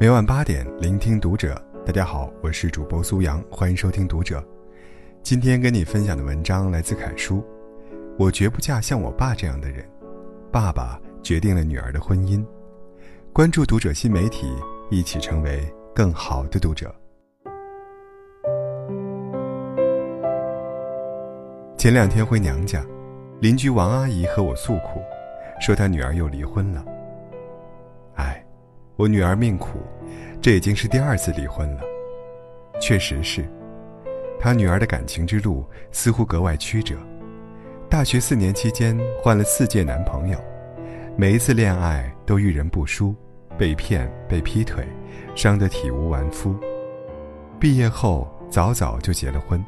每晚八点，聆听读者。大家好，我是主播苏阳，欢迎收听读者。今天跟你分享的文章来自凯叔。我绝不嫁像我爸这样的人。爸爸决定了女儿的婚姻。关注读者新媒体，一起成为更好的读者。前两天回娘家，邻居王阿姨和我诉苦，说她女儿又离婚了。我女儿命苦，这已经是第二次离婚了。确实是，她女儿的感情之路似乎格外曲折。大学四年期间换了四届男朋友，每一次恋爱都遇人不淑，被骗、被劈腿，伤得体无完肤。毕业后早早就结了婚，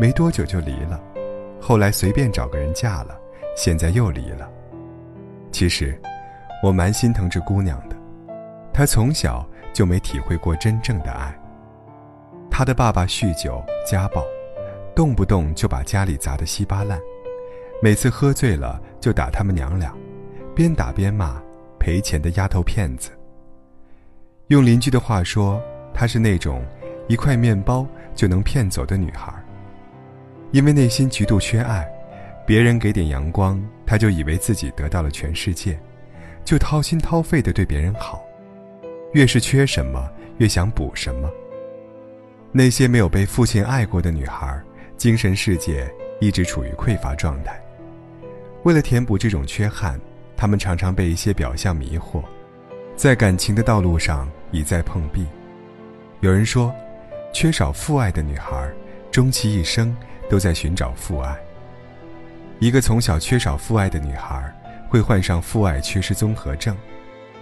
没多久就离了，后来随便找个人嫁了，现在又离了。其实，我蛮心疼这姑娘的。他从小就没体会过真正的爱。他的爸爸酗酒家暴，动不动就把家里砸得稀巴烂，每次喝醉了就打他们娘俩，边打边骂赔钱的丫头片子。用邻居的话说，她是那种一块面包就能骗走的女孩。因为内心极度缺爱，别人给点阳光，她就以为自己得到了全世界，就掏心掏肺的对别人好。越是缺什么，越想补什么。那些没有被父亲爱过的女孩，精神世界一直处于匮乏状态。为了填补这种缺憾，她们常常被一些表象迷惑，在感情的道路上一再碰壁。有人说，缺少父爱的女孩，终其一生都在寻找父爱。一个从小缺少父爱的女孩，会患上父爱缺失综合症，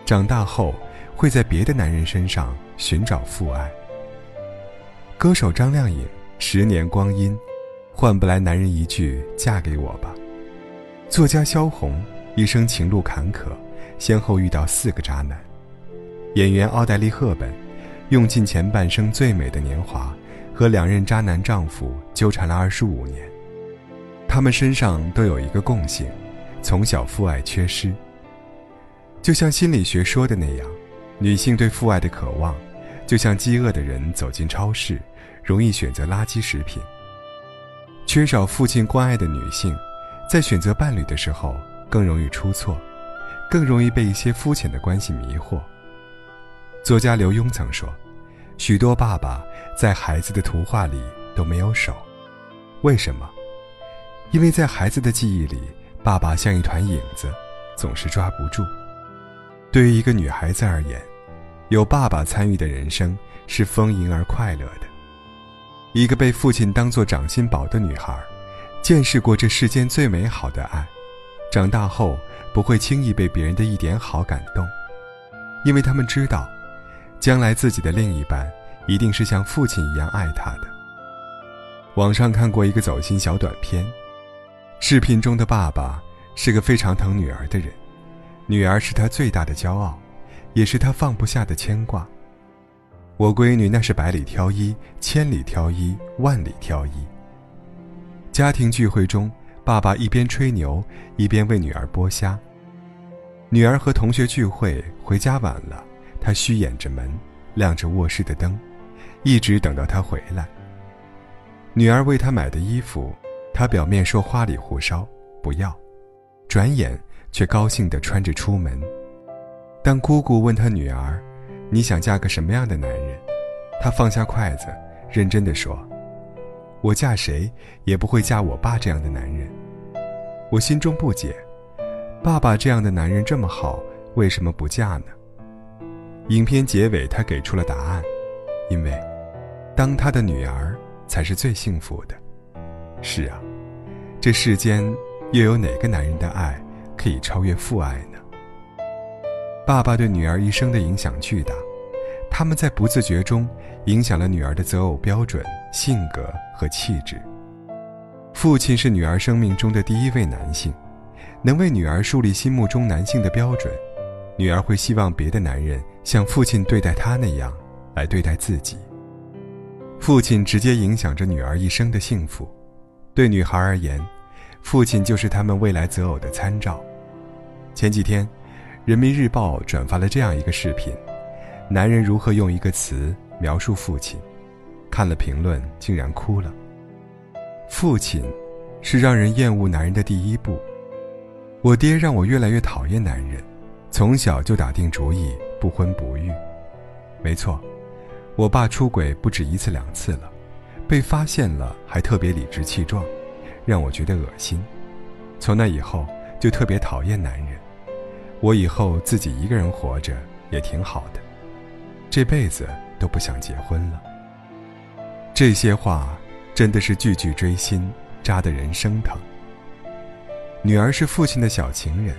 长大后。会在别的男人身上寻找父爱。歌手张靓颖十年光阴，换不来男人一句“嫁给我吧”。作家萧红一生情路坎坷，先后遇到四个渣男。演员奥黛丽·赫本用尽前半生最美的年华，和两任渣男丈夫纠缠了二十五年。他们身上都有一个共性：从小父爱缺失。就像心理学说的那样。女性对父爱的渴望，就像饥饿的人走进超市，容易选择垃圾食品。缺少父亲关爱的女性，在选择伴侣的时候更容易出错，更容易被一些肤浅的关系迷惑。作家刘墉曾说：“许多爸爸在孩子的图画里都没有手，为什么？因为在孩子的记忆里，爸爸像一团影子，总是抓不住。对于一个女孩子而言。”有爸爸参与的人生是丰盈而快乐的。一个被父亲当作掌心宝的女孩，见识过这世间最美好的爱，长大后不会轻易被别人的一点好感动，因为他们知道，将来自己的另一半一定是像父亲一样爱她的。网上看过一个走心小短片，视频中的爸爸是个非常疼女儿的人，女儿是他最大的骄傲。也是他放不下的牵挂。我闺女那是百里挑一、千里挑一、万里挑一。家庭聚会中，爸爸一边吹牛，一边为女儿剥虾。女儿和同学聚会回家晚了，他虚掩着门，亮着卧室的灯，一直等到她回来。女儿为他买的衣服，他表面说花里胡哨不要，转眼却高兴地穿着出门。当姑姑问她女儿：“你想嫁个什么样的男人？”她放下筷子，认真的说：“我嫁谁也不会嫁我爸这样的男人。”我心中不解，爸爸这样的男人这么好，为什么不嫁呢？影片结尾，他给出了答案：因为，当他的女儿才是最幸福的。是啊，这世间又有哪个男人的爱可以超越父爱呢？爸爸对女儿一生的影响巨大，他们在不自觉中影响了女儿的择偶标准、性格和气质。父亲是女儿生命中的第一位男性，能为女儿树立心目中男性的标准，女儿会希望别的男人像父亲对待她那样来对待自己。父亲直接影响着女儿一生的幸福，对女孩而言，父亲就是他们未来择偶的参照。前几天。人民日报转发了这样一个视频：男人如何用一个词描述父亲，看了评论竟然哭了。父亲，是让人厌恶男人的第一步。我爹让我越来越讨厌男人，从小就打定主意不婚不育。没错，我爸出轨不止一次两次了，被发现了还特别理直气壮，让我觉得恶心。从那以后就特别讨厌男人。我以后自己一个人活着也挺好的，这辈子都不想结婚了。这些话。真的是句句锥心，扎得人生疼。女儿是父亲的小情人，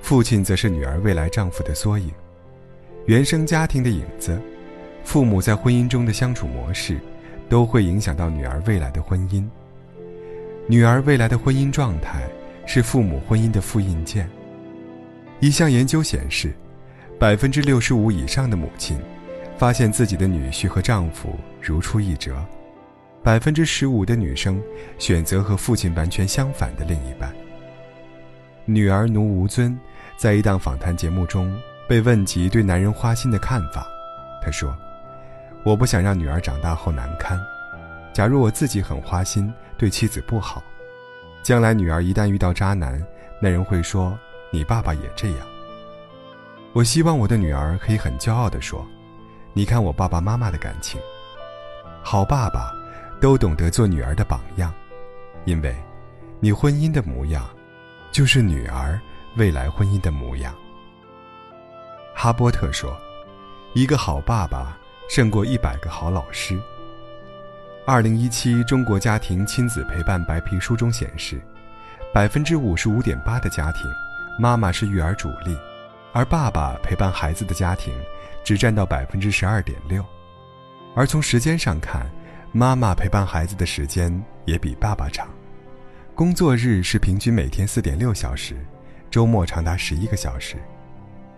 父亲则是女儿未来丈夫的缩影，原生家庭的影子，父母在婚姻中的相处模式，都会影响到女儿未来的婚姻。女儿未来的婚姻状态是父母婚姻的复印件。一项研究显示，百分之六十五以上的母亲，发现自己的女婿和丈夫如出一辙。百分之十五的女生选择和父亲完全相反的另一半。女儿奴吴尊在一档访谈节目中被问及对男人花心的看法，她说：“我不想让女儿长大后难堪。假如我自己很花心，对妻子不好，将来女儿一旦遇到渣男，那人会说你爸爸也这样。我希望我的女儿可以很骄傲地说：你看我爸爸妈妈的感情，好爸爸。”都懂得做女儿的榜样，因为，你婚姻的模样，就是女儿未来婚姻的模样。哈波特说：“一个好爸爸胜过一百个好老师。”二零一七中国家庭亲子陪伴白皮书中显示，百分之五十五点八的家庭，妈妈是育儿主力，而爸爸陪伴孩子的家庭只占到百分之十二点六，而从时间上看。妈妈陪伴孩子的时间也比爸爸长，工作日是平均每天四点六小时，周末长达十一个小时。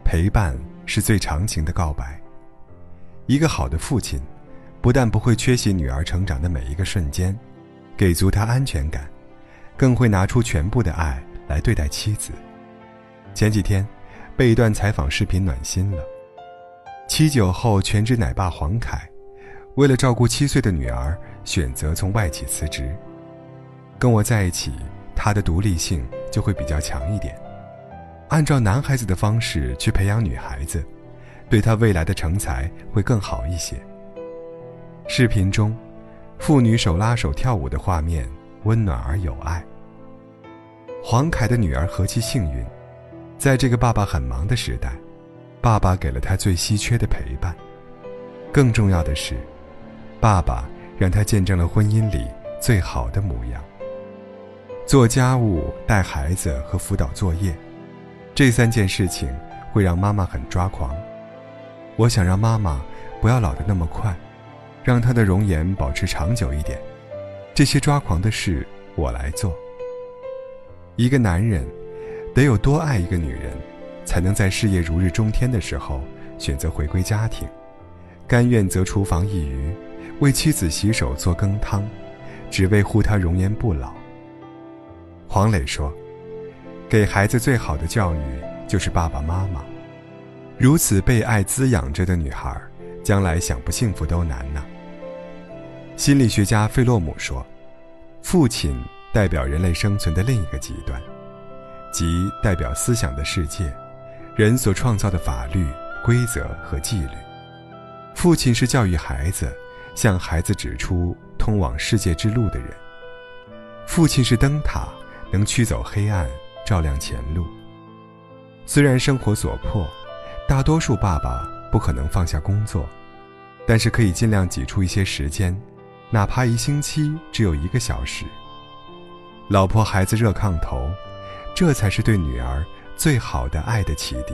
陪伴是最长情的告白。一个好的父亲，不但不会缺席女儿成长的每一个瞬间，给足她安全感，更会拿出全部的爱来对待妻子。前几天，被一段采访视频暖心了。七九后全职奶爸黄凯。为了照顾七岁的女儿，选择从外企辞职。跟我在一起，他的独立性就会比较强一点。按照男孩子的方式去培养女孩子，对他未来的成才会更好一些。视频中，父女手拉手跳舞的画面温暖而有爱。黄凯的女儿何其幸运，在这个爸爸很忙的时代，爸爸给了他最稀缺的陪伴。更重要的是。爸爸让他见证了婚姻里最好的模样。做家务、带孩子和辅导作业，这三件事情会让妈妈很抓狂。我想让妈妈不要老得那么快，让她的容颜保持长久一点。这些抓狂的事我来做。一个男人得有多爱一个女人，才能在事业如日中天的时候选择回归家庭，甘愿择厨房一隅。为妻子洗手做羹汤，只为护她容颜不老。黄磊说：“给孩子最好的教育就是爸爸妈妈。如此被爱滋养着的女孩，将来想不幸福都难呢。”心理学家费洛姆说：“父亲代表人类生存的另一个极端，即代表思想的世界，人所创造的法律、规则和纪律。父亲是教育孩子。”向孩子指出通往世界之路的人。父亲是灯塔，能驱走黑暗，照亮前路。虽然生活所迫，大多数爸爸不可能放下工作，但是可以尽量挤出一些时间，哪怕一星期只有一个小时。老婆孩子热炕头，这才是对女儿最好的爱的启迪。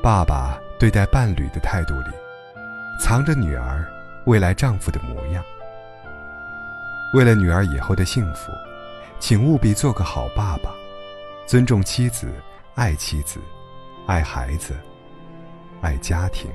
爸爸对待伴侣的态度里，藏着女儿。未来丈夫的模样。为了女儿以后的幸福，请务必做个好爸爸，尊重妻子，爱妻子，爱孩子，爱家庭。